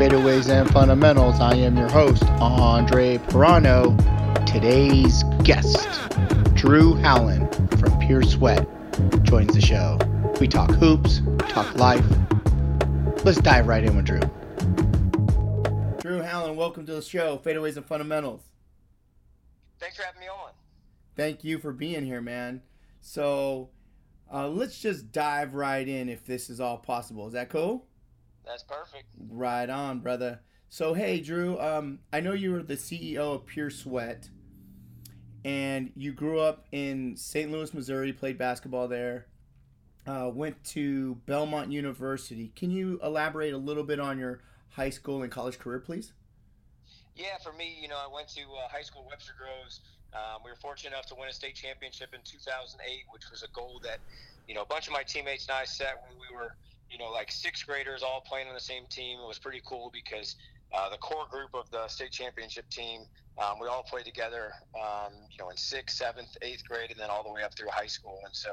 welcome to Fadeaways and Fundamentals. I am your host, Andre Pirano. Today's guest, Drew Hanlen from Pure Sweat, joins the show. We talk hoops, talk life. Let's dive right in with Drew. Drew Hanlen, welcome to the show, Fadeaways and Fundamentals. Thanks for having me on. Thank you for being here, man. So, uh, let's just dive right in if this is all possible. Is that cool? That's perfect. Right on, brother. So hey, Drew. Um, I know you were the CEO of Pure Sweat, and you grew up in St. Louis, Missouri. Played basketball there. Uh, went to Belmont University. Can you elaborate a little bit on your high school and college career, please? Yeah, for me, you know, I went to uh, high school Webster Groves. Um, we were fortunate enough to win a state championship in 2008, which was a goal that, you know, a bunch of my teammates and I set when we were you know, like sixth graders all playing on the same team. It was pretty cool because uh, the core group of the state championship team, um, we all played together, um, you know, in sixth, seventh, eighth grade, and then all the way up through high school. And so,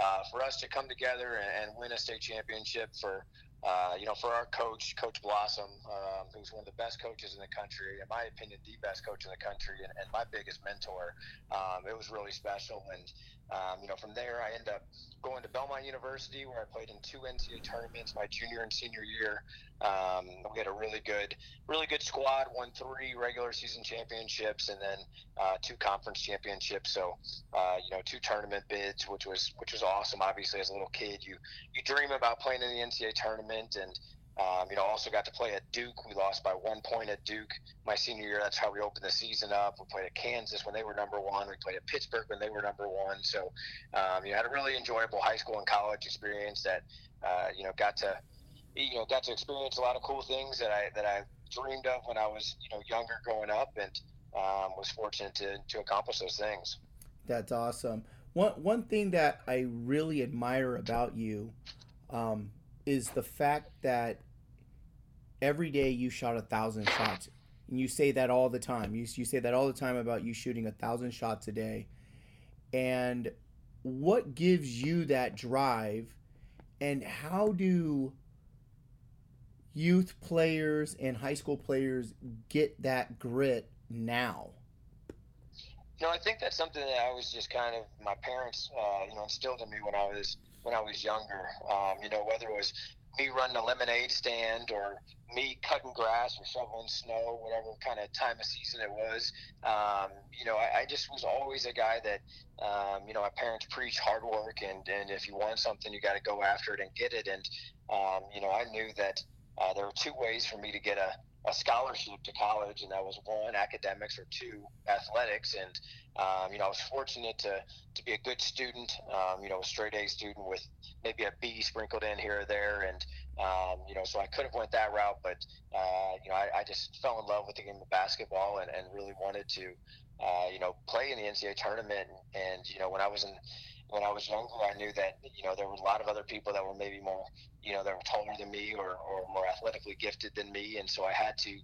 uh, for us to come together and, and win a state championship for, uh, you know, for our coach, Coach Blossom, um, who's one of the best coaches in the country, in my opinion, the best coach in the country, and, and my biggest mentor, um, it was really special. And um, you know, from there, I end up going to Belmont University, where I played in two NCAA tournaments my junior and senior year. Um, we had a really good, really good squad. Won three regular season championships and then uh, two conference championships. So, uh, you know, two tournament bids, which was which was awesome. Obviously, as a little kid, you you dream about playing in the NCAA tournament and um, you know, also got to play at Duke. We lost by one point at Duke my senior year. That's how we opened the season up. We played at Kansas when they were number one. We played at Pittsburgh when they were number one. So, um, you know, had a really enjoyable high school and college experience that, uh, you know, got to, you know, got to experience a lot of cool things that I that I dreamed of when I was, you know, younger growing up, and um, was fortunate to to accomplish those things. That's awesome. One one thing that I really admire about you um, is the fact that every day you shot a thousand shots. And you say that all the time. You, you say that all the time about you shooting a thousand shots a day. And what gives you that drive? And how do youth players and high school players get that grit now? You know i think that's something that i was just kind of my parents uh, you know instilled in me when i was when i was younger. Um, you know whether it was me running a lemonade stand or me cutting grass or shoveling snow, whatever kind of time of season it was. Um, you know, I, I, just was always a guy that, um, you know, my parents preach hard work and, and if you want something, you got to go after it and get it. And, um, you know, I knew that uh, there were two ways for me to get a, a scholarship to college, and that was one academics or two athletics. And um, you know, I was fortunate to to be a good student. Um, you know, a straight A student with maybe a B sprinkled in here or there, and um, you know, so I could have went that route, but uh, you know, I, I, just fell in love with the game of basketball and, and really wanted to, uh, you know, play in the NCAA tournament. And you know, when I was in when I was younger, I knew that you know there were a lot of other people that were maybe more you know that were taller than me or, or more athletically gifted than me, and so I had to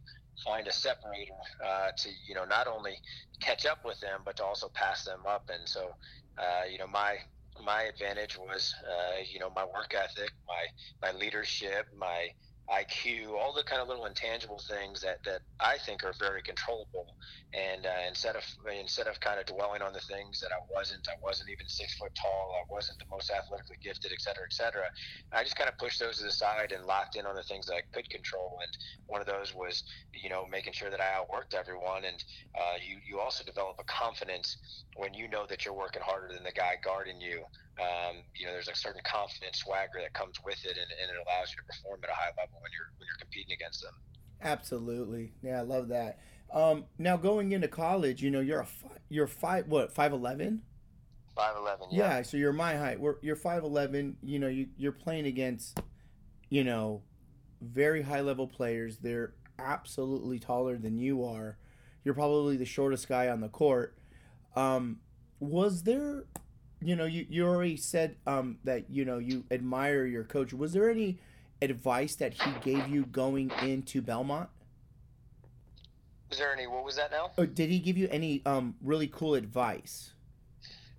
find a separator uh, to you know not only catch up with them but to also pass them up. And so uh, you know my my advantage was uh, you know my work ethic, my my leadership, my IQ, all the kind of little intangible things that, that I think are very controllable. And uh, instead of instead of kind of dwelling on the things that I wasn't, I wasn't even six foot tall, I wasn't the most athletically gifted, et cetera, et cetera. I just kind of pushed those to the side and locked in on the things that I could control. And one of those was, you know, making sure that I outworked everyone. And uh, you you also develop a confidence when you know that you're working harder than the guy guarding you um, you know, there's a certain confidence swagger that comes with it, and, and it allows you to perform at a high level when you're when you're competing against them. Absolutely, yeah, I love that. Um, now going into college, you know, you're a fi- you're five what five eleven. Five eleven. Yeah. yeah. So you're my height. We're, you're five eleven. You know, you you're playing against, you know, very high level players. They're absolutely taller than you are. You're probably the shortest guy on the court. Um, was there you know, you, you already said um, that, you know, you admire your coach. Was there any advice that he gave you going into Belmont? Was there any, what was that now? Or did he give you any um, really cool advice?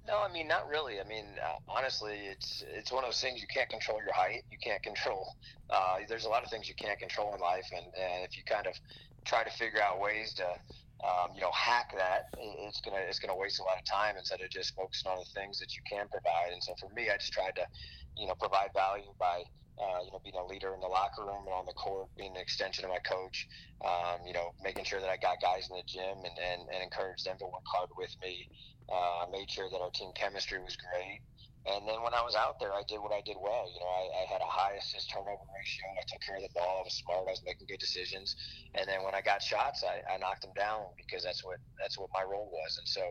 No, I mean not really. I mean uh, honestly, it's it's one of those things you can't control your height. You can't control. Uh, there's a lot of things you can't control in life, and, and if you kind of try to figure out ways to um, you know hack that, it's gonna it's gonna waste a lot of time instead of just focusing on the things that you can provide. And so for me, I just tried to you know provide value by uh, you know, being a leader in the locker room and on the court, being an extension of my coach, um, you know, making sure that I got guys in the gym and, and, and encourage them to work hard with me. Uh, I made sure that our team chemistry was great. And then when I was out there, I did what I did well. You know, I, I had a high assist turnover ratio. I took care of the ball. I was smart. I was making good decisions. And then when I got shots, I, I knocked them down because that's what that's what my role was. And so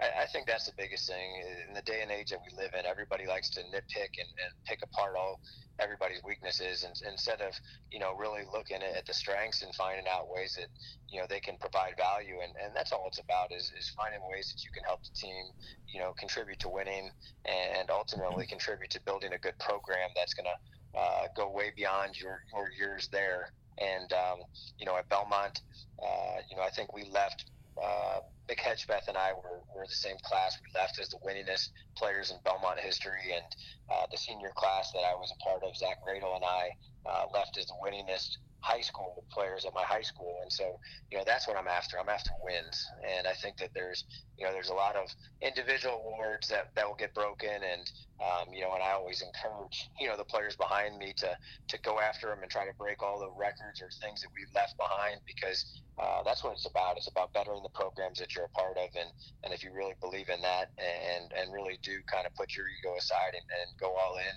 I, I think that's the biggest thing in the day and age that we live in. Everybody likes to nitpick and, and pick apart all everybody's weaknesses and instead of you know really looking at the strengths and finding out ways that you know they can provide value. And, and that's all it's about is, is finding ways that you can help the team you know contribute to winning and ultimately contribute to building a good program that's going to uh, go way beyond your, your years there. And um, you know at Belmont uh, you know I think we left uh, Mick Hedgepeth and I were, were the same class. We left as the winningest players in Belmont history, and uh, the senior class that I was a part of, Zach Radel and I, uh, left as the winningest high school players at my high school, and so you know that's what I'm after. I'm after wins, and I think that there's you know there's a lot of individual awards that that will get broken, and um, you know, and I always encourage you know the players behind me to to go after them and try to break all the records or things that we've left behind because uh, that's what it's about. It's about bettering the programs that you're a part of, and and if you really believe in that and and really do kind of put your ego aside and, and go all in,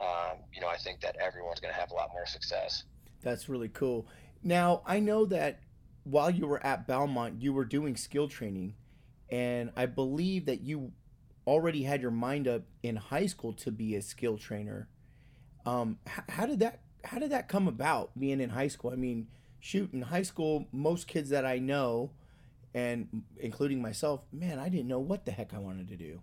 um, you know, I think that everyone's going to have a lot more success. That's really cool. Now, I know that while you were at Belmont, you were doing skill training, and I believe that you already had your mind up in high school to be a skill trainer. Um, h- how did that how did that come about being in high school? I mean, shoot, in high school, most kids that I know, and including myself, man, I didn't know what the heck I wanted to do.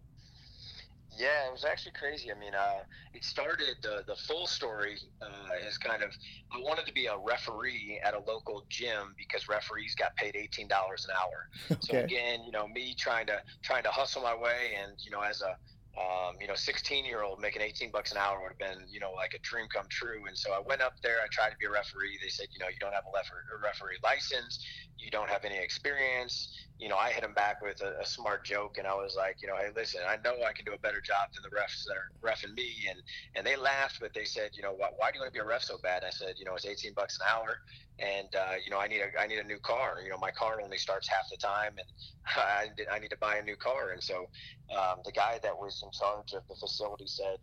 Yeah, it was actually crazy. I mean, uh, it started the the full story uh, is kind of I wanted to be a referee at a local gym because referees got paid eighteen dollars an hour. Okay. So again, you know, me trying to trying to hustle my way, and you know, as a um, you know, 16 year old making 18 bucks an hour would have been, you know, like a dream come true. And so I went up there. I tried to be a referee. They said, you know, you don't have a referee license. You don't have any experience. You know, I hit him back with a, a, smart joke, and I was like, you know, hey, listen, I know I can do a better job than the refs that are refing me. And and they laughed, but they said, you know, why, why do you want to be a ref so bad? And I said, you know, it's 18 bucks an hour, and uh, you know, I need a I need a new car. You know, my car only starts half the time, and I, I need to buy a new car. And so um, the guy that was in charge of the facility said,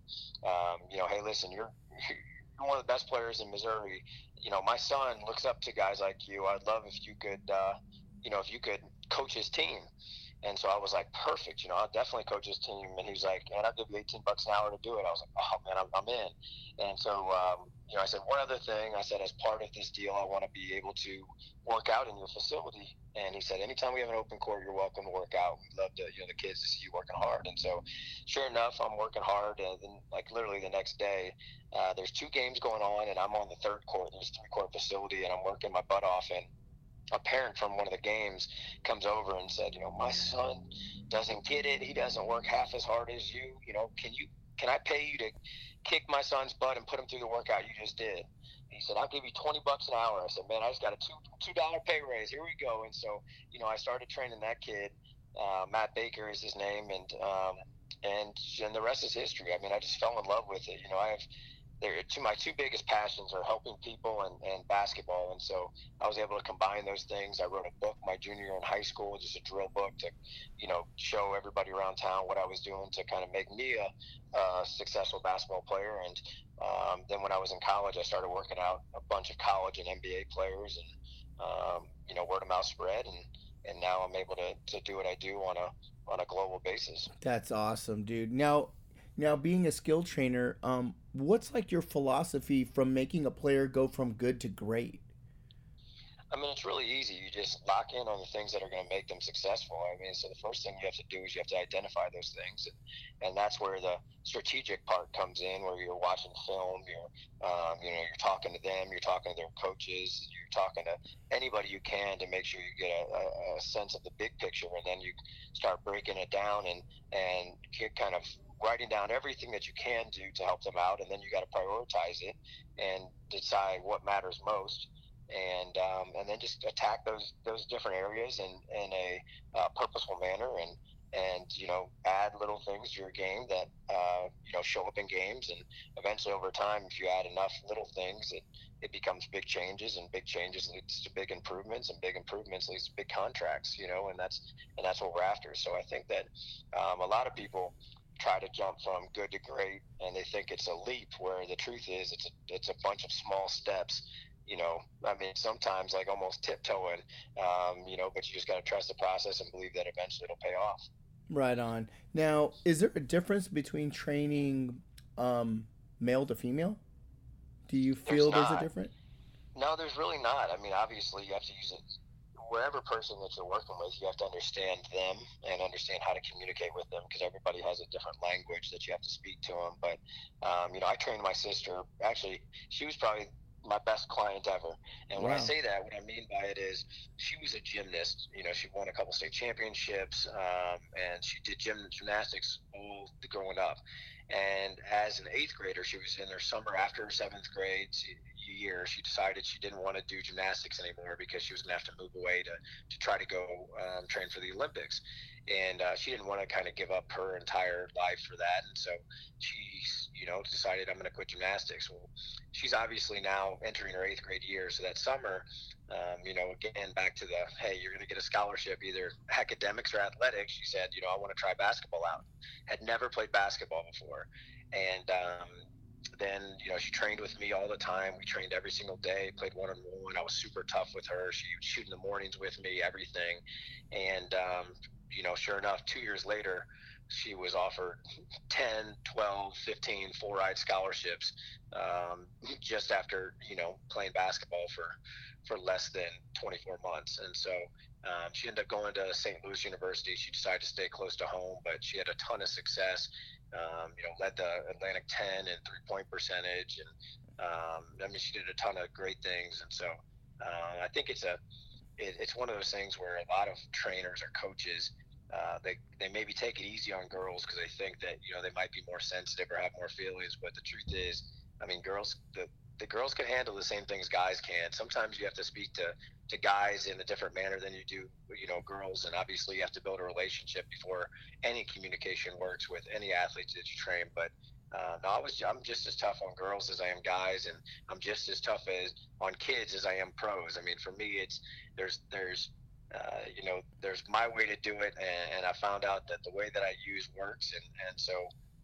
um, you know, hey, listen, you're you're one of the best players in Missouri. You know, my son looks up to guys like you. I'd love if you could, uh, you know, if you could coach his team. And so I was like, perfect, you know, I'll definitely coach his team. And he was like, and I'll give you 18 bucks an hour to do it. I was like, oh man, I'm, I'm in. And so, um, you know, I said, one other thing, I said, as part of this deal, I want to be able to work out in your facility. And he said, anytime we have an open court, you're welcome to work out. We'd love to, you know, the kids to see you working hard. And so, sure enough, I'm working hard. And then, like, literally the next day, uh, there's two games going on, and I'm on the third court. There's three court facility, and I'm working my butt off. And a parent from one of the games comes over and said, you know, my son doesn't get it. He doesn't work half as hard as you. You know, can you can I pay you to kick my son's butt and put him through the workout you just did? He said, I'll give you 20 bucks an hour. I said, man, I just got a two, $2 pay raise. Here we go. And so, you know, I started training that kid. Uh, Matt Baker is his name. And, um, and, and the rest is history. I mean, I just fell in love with it. You know, I have, they're two my two biggest passions are helping people and, and basketball and so I was able to combine those things I wrote a book my junior year in high school just a drill book to you know show everybody around town what I was doing to kind of make me a, a successful basketball player and um, then when I was in college I started working out a bunch of college and NBA players and um, you know word of mouth spread and and now I'm able to, to do what I do on a on a global basis. That's awesome, dude. Now now, being a skill trainer, um, what's like your philosophy from making a player go from good to great? I mean, it's really easy. You just lock in on the things that are going to make them successful. I mean, so the first thing you have to do is you have to identify those things, and, and that's where the strategic part comes in, where you're watching film, you're, um, you know, you're talking to them, you're talking to their coaches, you're talking to anybody you can to make sure you get a, a, sense of the big picture, and then you start breaking it down and and kind of writing down everything that you can do to help them out, and then you got to prioritize it and decide what matters most. And um, and then just attack those those different areas in in a uh, purposeful manner and and you know add little things to your game that uh, you know show up in games. And eventually over time if you add enough little things it it becomes big changes and big changes leads to big improvements and big improvements leads to big contracts you know and that's and that's what we're after. So I think that um, a lot of people try to jump from good to great and they think it's a leap where the truth is it's a, it's a bunch of small steps you know, I mean, sometimes like almost tiptoeing, um, you know, but you just got to trust the process and believe that eventually it'll pay off. Right on. Now, is there a difference between training um, male to female? Do you feel there's, there's a difference? No, there's really not. I mean, obviously, you have to use it. Whatever person that you're working with, you have to understand them and understand how to communicate with them because everybody has a different language that you have to speak to them. But, um, you know, I trained my sister. Actually, she was probably my best client ever. And when. I say that, what I mean by it is she was a gymnast. You know, she won a couple state championships, um, and she did gym gymnastics all growing up. And as an eighth grader, she was in her summer after her seventh grade year. She decided she didn't want to do gymnastics anymore because she was going to have to move away to, to try to go um, train for the Olympics. And uh, she didn't want to kind of give up her entire life for that. And so she you know decided i'm going to quit gymnastics. Well she's obviously now entering her eighth grade year. So that summer um, you know again back to the hey you're going to get a scholarship either academics or athletics she said you know i want to try basketball out. Had never played basketball before. And um, then you know she trained with me all the time we trained every single day played one on one i was super tough with her she would shoot in the mornings with me everything and um, you know, sure enough, two years later, she was offered 10, 12, 15 full ride scholarships um, just after, you know, playing basketball for, for less than 24 months. And so um, she ended up going to St. Louis University. She decided to stay close to home, but she had a ton of success. Um, you know, led the Atlantic 10 in three point percentage. And um, I mean, she did a ton of great things. And so uh, I think it's a, it, it's one of those things where a lot of trainers or coaches uh, they they maybe take it easy on girls because they think that you know they might be more sensitive or have more feelings. But the truth is, I mean, girls the the girls can handle the same things guys can. Sometimes you have to speak to to guys in a different manner than you do you know girls, and obviously you have to build a relationship before any communication works with any athletes that you train. But uh, no, I was I'm just as tough on girls as I am guys, and I'm just as tough as on kids as I am pros. I mean, for me, it's there's there's uh, you know, there's my way to do it, and, and, I found out that the way that I use works, and, and so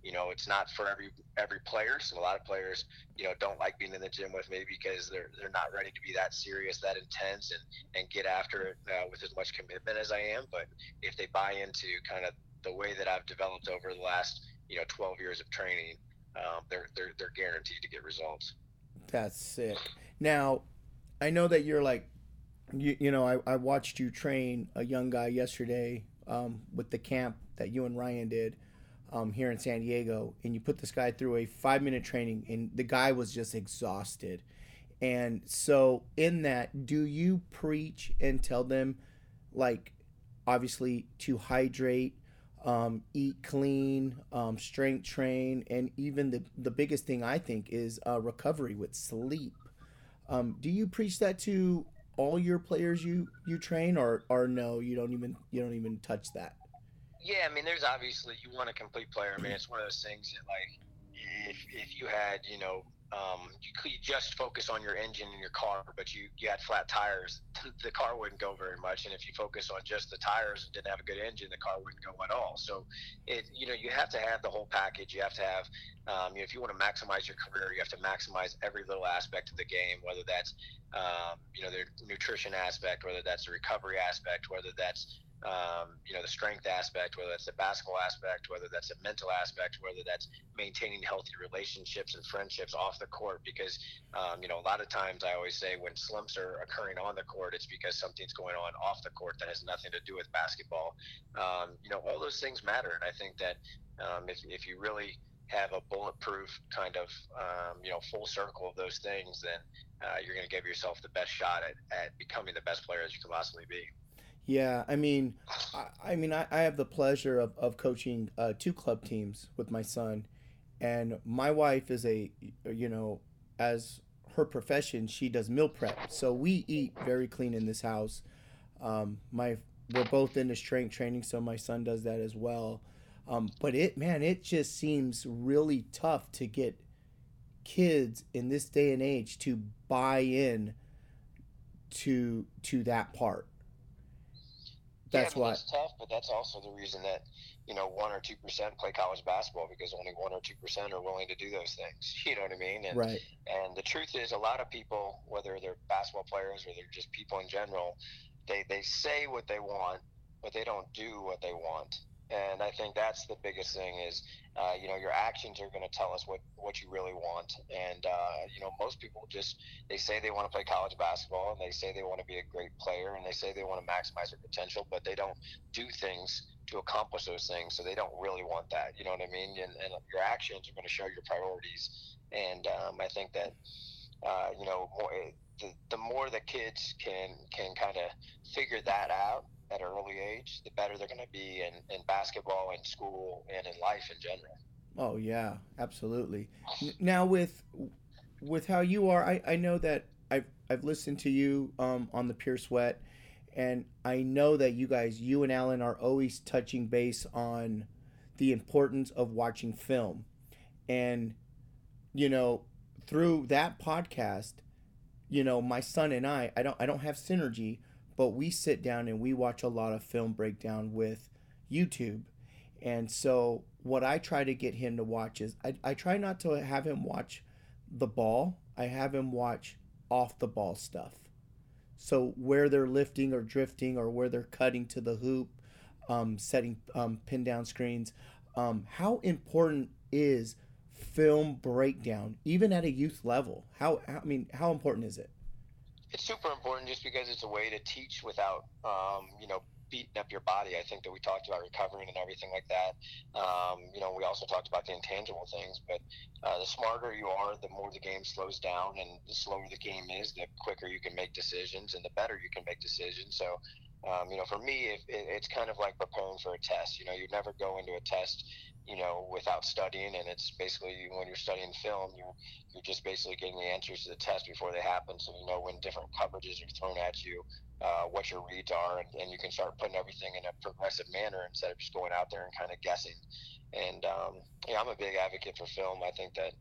you know, it's not for every every player. So a lot of players, you know, don't like being in the gym with me because they're they're not ready to be that serious, that intense, and and get after it uh, with as much commitment as I am. But if they buy into kind of the way that I've developed over the last you know 12 years of training, um, they're they're they're guaranteed to get results. That's sick. Now, I know that you're like you, you know, I, I watched you train a young guy yesterday um, with the camp that you and Ryan did um, here in San Diego, and you put this guy through a five minute training, and the guy was just exhausted. And so, in that, do you preach and tell them, like, obviously, to hydrate, um, eat clean, um, strength train, and even the, the biggest thing I think is uh, recovery with sleep. Um, do you preach that to all your players you you train, or or no, you don't even you don't even touch that? Yeah, I mean, there's obviously you want a complete player. I mean, it's one of those things that like if if you had you know um, you could just focus on your engine in your car, but you, you had flat tires, the car wouldn't go very much. And if you focus on just the tires and didn't have a good engine, the car wouldn't go at all. So, it you know you have to have the whole package. You have to have, um, you know, if you want to maximize your career, you have to maximize every little aspect of the game, whether that's, um, you know, the nutrition aspect, whether that's the recovery aspect, whether that's um, you know the strength aspect, whether that's the basketball aspect, whether that's a mental aspect, whether that's maintaining healthy relationships and friendships off the court. Because um, you know a lot of times I always say when slumps are occurring on the court, it's because something's going on off the court that has nothing to do with basketball. Um, you know all those things matter, and I think that um, if if you really have a bulletproof kind of um, you know full circle of those things, then uh, you're going to give yourself the best shot at, at becoming the best player as you can possibly be. Yeah, I mean, I, I mean, I, I, have the pleasure of, of coaching uh, two club teams with my son, and my wife is a, you know, as her profession, she does meal prep. So we eat very clean in this house. Um, my we're both into strength training, so my son does that as well. Um, but it, man, it just seems really tough to get kids in this day and age to buy in to to that part. That's yeah, why it's tough, but that's also the reason that you know one or two percent play college basketball because only one or two percent are willing to do those things. You know what I mean? And, right. And the truth is, a lot of people, whether they're basketball players or they're just people in general, they they say what they want, but they don't do what they want and I think that's the biggest thing is, uh, you know, your actions are going to tell us what, what you really want. And, uh, you know, most people just, they say they want to play college basketball and they say they want to be a great player and they say they want to maximize their potential, but they don't do things to accomplish those things. So they don't really want that. You know what I mean? And, and your actions are going to show your priorities. And um, I think that, uh, you know, more, the, the more the kids can, can kind of figure that out at an early age, the better they're going to be in, in basketball, in school, and in life in general. Oh yeah, absolutely. Now with with how you are, I, I know that I've I've listened to you um, on the Pure Sweat, and I know that you guys, you and Alan, are always touching base on the importance of watching film, and you know through that podcast, you know my son and I, I don't I don't have synergy, but we sit down and we watch a lot of film breakdown with YouTube. And so what I try to get him to watch is I, I try not to have him watch the ball. I have him watch off the ball stuff. So where they're lifting or drifting or where they're cutting to the hoop, um, setting um, pin down screens. Um, how important is film breakdown, even at a youth level? How, I mean, how important is it? It's super important just because it's a way to teach without, um, you know, beating up your body. I think that we talked about recovering and everything like that. Um, you know, we also talked about the intangible things, but uh, the smarter you are, the more the game slows down, and the slower the game is, the quicker you can make decisions, and the better you can make decisions. So, um, you know, for me, it, it, it's kind of like preparing for a test. You know, you never go into a test you know, without studying. And it's basically when you're studying film, you're you're just basically getting the answers to the test before they happen, so you know when different coverages are thrown at you, uh, what your reads are, and, and, you can start putting everything in a progressive manner instead of just going out there and kind of guessing. And um, yeah, I'm a big advocate for film. I think that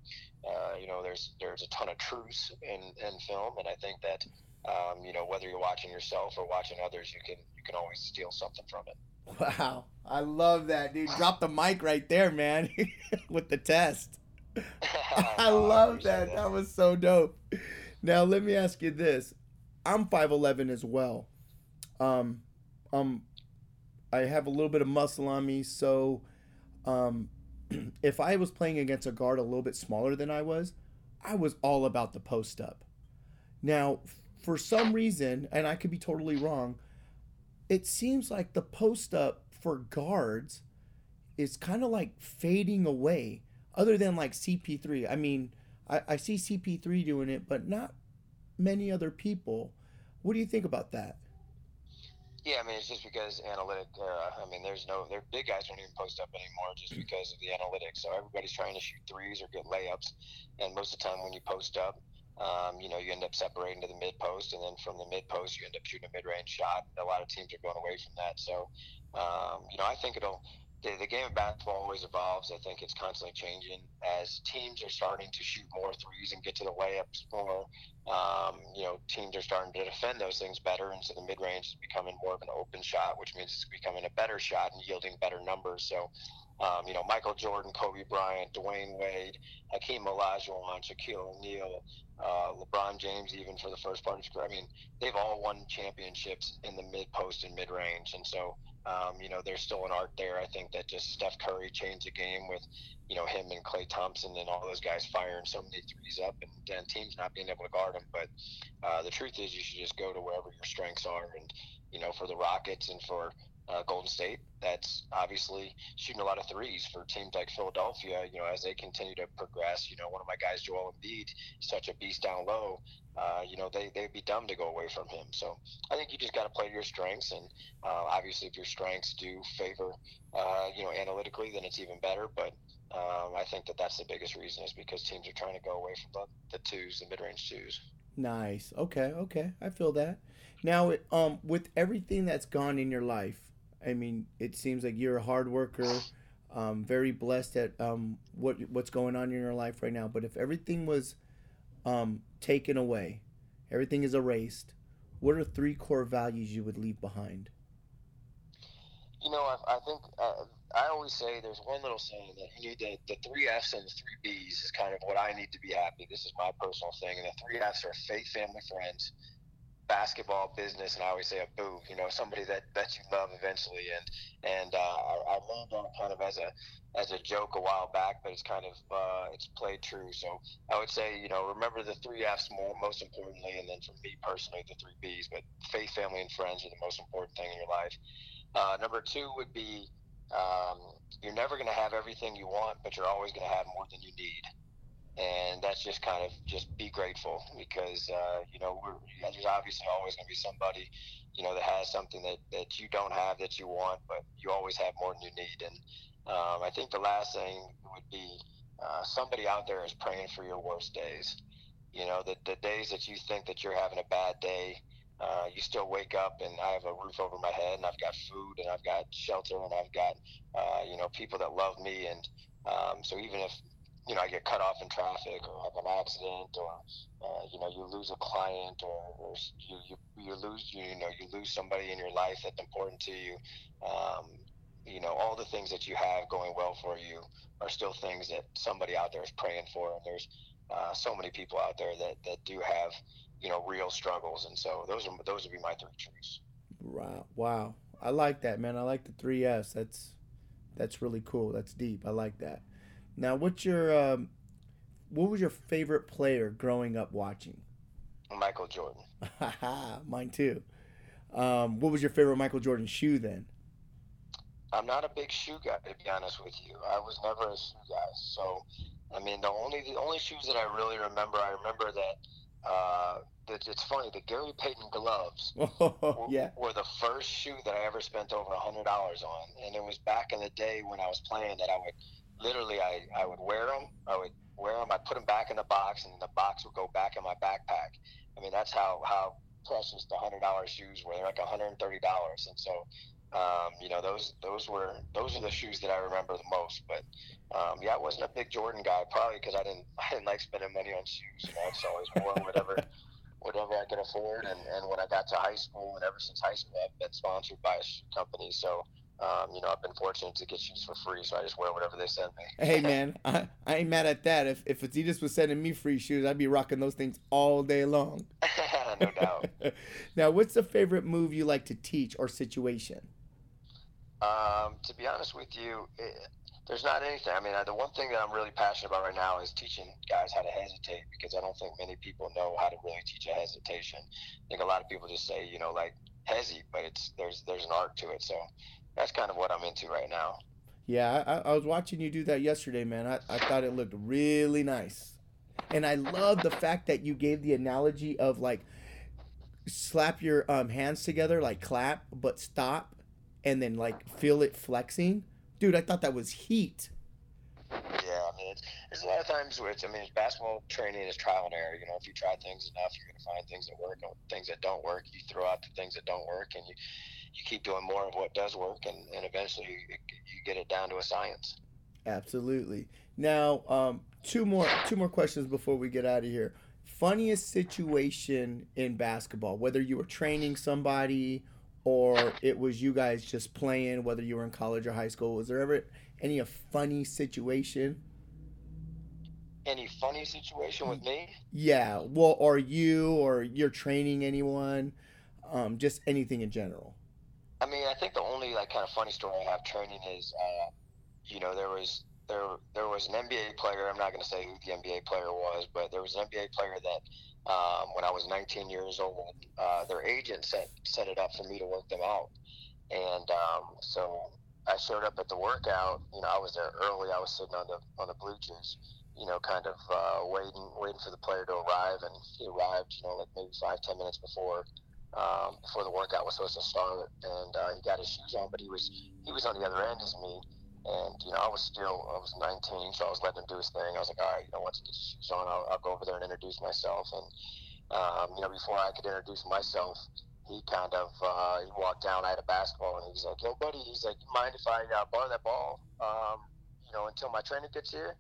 uh, you know there's there's a ton of truths in, in film, and I think that um, you know whether you're watching yourself or watching others, you can you can always steal something from it. Wow. I love that, dude. Drop the mic right there, man, with the test. I love that. That was so dope. Now, let me ask you this. I'm 5'11 as well. Um, um, I have a little bit of muscle on me, so um, if I was playing against a guard a little bit smaller than I was, I was all about the post up. Now, for some reason, and I could be totally wrong, it seems like the post up for guards is kind of like fading away, other than like CP3. I mean, I, I see CP3 doing it, but not many other people. What do you think about that? Yeah, I mean, it's just because analytic. Uh, I mean, there's no, their big guys don't even post up anymore just because of the analytics. So everybody's trying to shoot threes or get layups, and most of the time when you post up, um, you know, you end up separating to the mid post, and then from the mid post, you end up shooting a mid range shot. A lot of teams are going away from that. So, um, you know, I think it'll. The, the, game of basketball always evolves. I think it's constantly changing as teams are starting to shoot more threes and get to the layups more. Um, you know, teams are starting to defend those things better, and so the mid range is becoming more of an open shot, which means it's becoming a better shot and yielding better numbers. So, um, you know, Michael Jordan, Kobe Bryant, Dwyane Wade, Hakeem Olajuwon, Shaquille O'Neal, uh, LeBron James, even for the first part of his career. I mean, they've all won championships in the mid post and mid range, and so Um, you know, there's still an art there. I think that just Steph Curry changed the game with, you know, him and Klay Thompson and all those guys firing so many threes up and, and teams not being able to guard them. But uh, the truth is, you should just go to wherever your strengths are. And, you know, for the Rockets and for uh, Golden State, that's obviously shooting a lot of threes for teams like Philadelphia. You know, as they continue to progress, you know, one of my guys, Joel Embiid, such a beast down low. Uh, you know, they they'd be dumb to go away from him. So I think you just got to play to your strengths, and uh, obviously, if your strengths do favor, uh, you know, analytically, then it's even better. But um, I think that that's the biggest reason is because teams are trying to go away from the, the twos, the mid-range twos. Nice. Okay. Okay. I feel that. Now, um, with everything that's gone in your life, I mean, it seems like you're a hard worker, um, very blessed at um, what what's going on in your life right now. But if everything was um, taken away, everything is erased, what are three core values you would leave behind? You know, I, I think uh, I always say there's one little saying that you need the, the three F's and the three B's is kind of what I need to be happy. This is my personal thing. And the three F's are faith, family, friends basketball business, and I always say a boo, you know, somebody that, that you love eventually. And and uh, I, I learned that kind of as a as a joke a while back, but it's kind of uh, it's played true. So I would say, you know, remember the three F's more, most importantly, and then for me personally, the three B's. But faith, family, and friends are the most important thing in your life. Uh, number two would be um, you're never going to have everything you want, but you're always going to have more than you need and that's just kind of just be grateful because uh, you know there's obviously always going to be somebody you know that has something that, that you don't have that you want but you always have more than you need. And um, I think the last thing would be uh, somebody out there is praying for your worst days. You know the, the days that you think that you're having a bad day uh, you still wake up and I have a roof over my head and I've got food and I've got shelter and I've got uh, you know people that love me. And um, so even if you know, I get cut off in traffic or have an accident or, uh, you know, you lose a client or, or you, you, you lose, you, know, you lose somebody in your life that's important to you. Um, you know, all the things that you have going well for you are still things that somebody out there is praying for. And there's uh, so many people out there that, that do have, you know, real struggles. And so those are, those would be my three truths. Wow. Wow. I like that, man. I like the three S. That's, that's really cool. That's deep. I like that. Now, what's your um, what was your favorite player growing up watching? Michael Jordan. Mine too. Um, what was your favorite Michael Jordan shoe then? I'm not a big shoe guy to be honest with you. I was never a shoe guy. So, I mean, the only the only shoes that I really remember, I remember that uh, it's funny. The Gary Payton gloves oh, yeah. were, were the first shoe that I ever spent over a hundred dollars on, and it was back in the day when I was playing that I would literally I, I would wear them. I would wear them. I put them back in the box, and the box would go back in my backpack. I mean, that's how how precious the hundred dollar shoes were. They're like hundred and thirty dollars, and so um, you know those those were those are the shoes that I remember the most. But um, yeah, I wasn't a big Jordan guy, probably because I didn't I didn't like spending money on shoes. You know, I just always wore whatever. whatever I could afford, and, and when I got to high school, and ever since high school, I've been sponsored by a shoe company. So um, you know, I've been fortunate to get shoes for free, so I just wear whatever they send me. hey, man, I, I ain't mad at that. If if Adidas was sending me free shoes, I'd be rocking those things all day long. no doubt. now, what's the favorite move you like to teach or situation? Um, to be honest with you, it, there's not anything. I mean, I, the one thing that I'm really passionate about right now is teaching guys how to hesitate because I don't think many people know how to really teach a hesitation. I think a lot of people just say, you know, like hesi, but it's there's there's an art to it. So that's kind of what I'm into right now. Yeah, I, I was watching you do that yesterday, man. I, I thought it looked really nice. And I love the fact that you gave the analogy of like slap your um, hands together, like clap, but stop, and then like feel it flexing. Dude, I thought that was heat. Yeah, I mean, it's, there's a lot of times where it's, I mean, basketball training is trial and error. You know, if you try things enough, you're going to find things that work and things that don't work. You throw out the things that don't work, and you you keep doing more of what does work, and, and eventually you, you get it down to a science. Absolutely. Now, um, two more two more questions before we get out of here. Funniest situation in basketball, whether you were training somebody or it was you guys just playing, whether you were in college or high school. Was there ever any a funny situation? Any funny situation with me? Yeah. Well, or you, or you're training anyone, um, just anything in general. I mean, I think the only like kind of funny story I have training is, uh, you know, there was there there was an NBA player. I'm not going to say who the NBA player was, but there was an NBA player that um, when I was 19 years old, uh, their agent set set it up for me to work them out, and um, so I showed up at the workout. You know, I was there early. I was sitting on the on the bleachers, you know, kind of uh, waiting waiting for the player to arrive, and he arrived, you know, like maybe five ten minutes before um, before the workout was supposed to start, and uh, he got his shoes on, but he was he was on the other end as me and, you know, I was still, I was 19, so I was letting him do his thing. I was like, all right, you know, once he gets his shoes on, I'll, I'll go over there and introduce myself. And, um, you know, before I could introduce myself, he kind of, uh, he walked down, I had a basketball, and he's like, yo, buddy, he's like, mind if I uh, borrow that ball, um, you know, until my trainer gets here?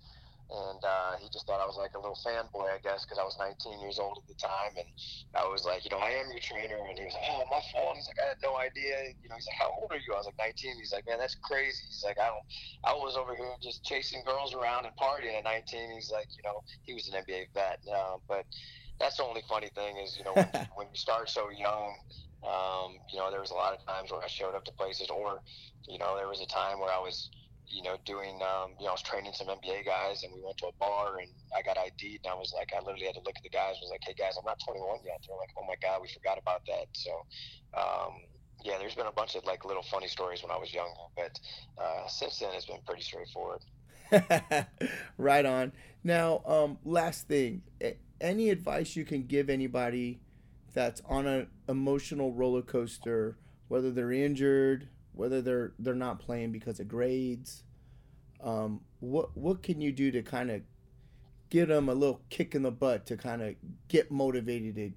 And uh, he just thought I was like a little fanboy, I guess, because I was 19 years old at the time, and I was like, you know, I am your trainer, and he was like, oh, my fault. He's like, I had no idea. You know, he's like, how old are you? I was like 19. He's like, man, that's crazy. He's like, I don't, I was over here just chasing girls around and partying at 19. He's like, you know, he was an NBA vet, uh, but that's the only funny thing is, you know, when, when you start so young. Um, you know, there was a lot of times where I showed up to places, or, you know, there was a time where I was, you know, doing, um, you know, I was training some NBA guys and we went to a bar and I got ID'd and I was like, I literally had to look at the guys. I was like, hey guys, I'm not 21 yet. They're like, oh my God, we forgot about that. So, um, yeah, there's been a bunch of like little funny stories when I was younger, but uh, since then it's been pretty straightforward. right on. Now, um, last thing, any advice you can give anybody that's on an emotional roller coaster, whether they're injured, whether they're they're not playing because of grades. Um, what what can you do to kind of give them a little kick in the butt to kind of get motivated to,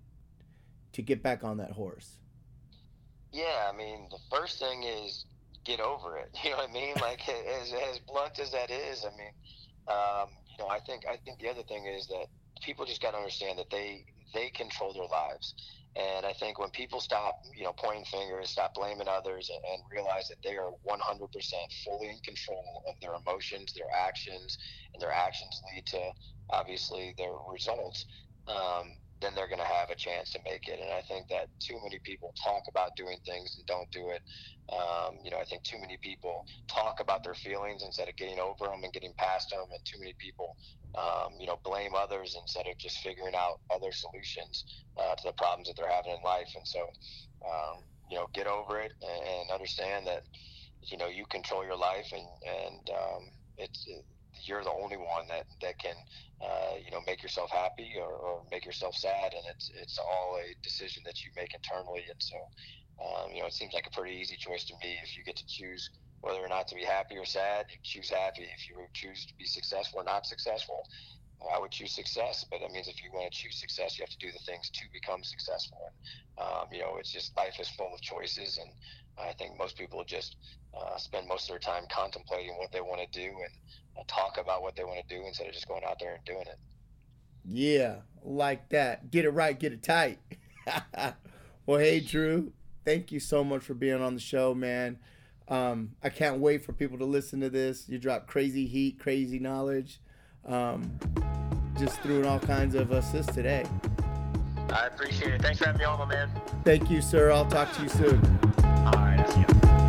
to get back on that horse? Yeah, I mean, the first thing is get over it. You know what I mean? Like as as blunt as that is, I mean, um, you know, I think I think the other thing is that people just got to understand that they they control their lives and I think when people stop, you know, pointing fingers, stop blaming others, and, and realize that they are 100% fully in control of their emotions, their actions, and their actions lead to obviously their results, um, then they're going to have a chance to make it. And I think that too many people talk about doing things and don't do it. Um, you know, I think too many people talk about their feelings instead of getting over them and getting past them, and too many people, um, you know, blame others instead of just figuring out other solutions uh, to the problems that they're having in life. And so, um, you know, get over it and understand that, you know, you control your life and and um, it's it, you're the only one that that can uh, you know make yourself happy or, or, make yourself sad and it's it's all a decision that you make internally and so um, you know it seems like a pretty easy choice to me if you get to choose whether or not to be happy or sad. You choose happy. If you choose to be successful or not successful I would choose success, but that means if you want to choose success, you have to do the things to become successful. And um, you know, it's just life is full of choices, and I think most people just uh, spend most of their time contemplating what they want to do and uh, talk about what they want to do instead of just going out there and doing it. Yeah, like that. Get it right, get it tight. well, hey, Drew, thank you so much for being on the show, man. Um, I can't wait for people to listen to this. You drop crazy heat, crazy knowledge. Um, just threw in all kinds of assists today. I appreciate it. Thanks for having me on, my man. Thank you, sir. I'll talk to you soon. All right.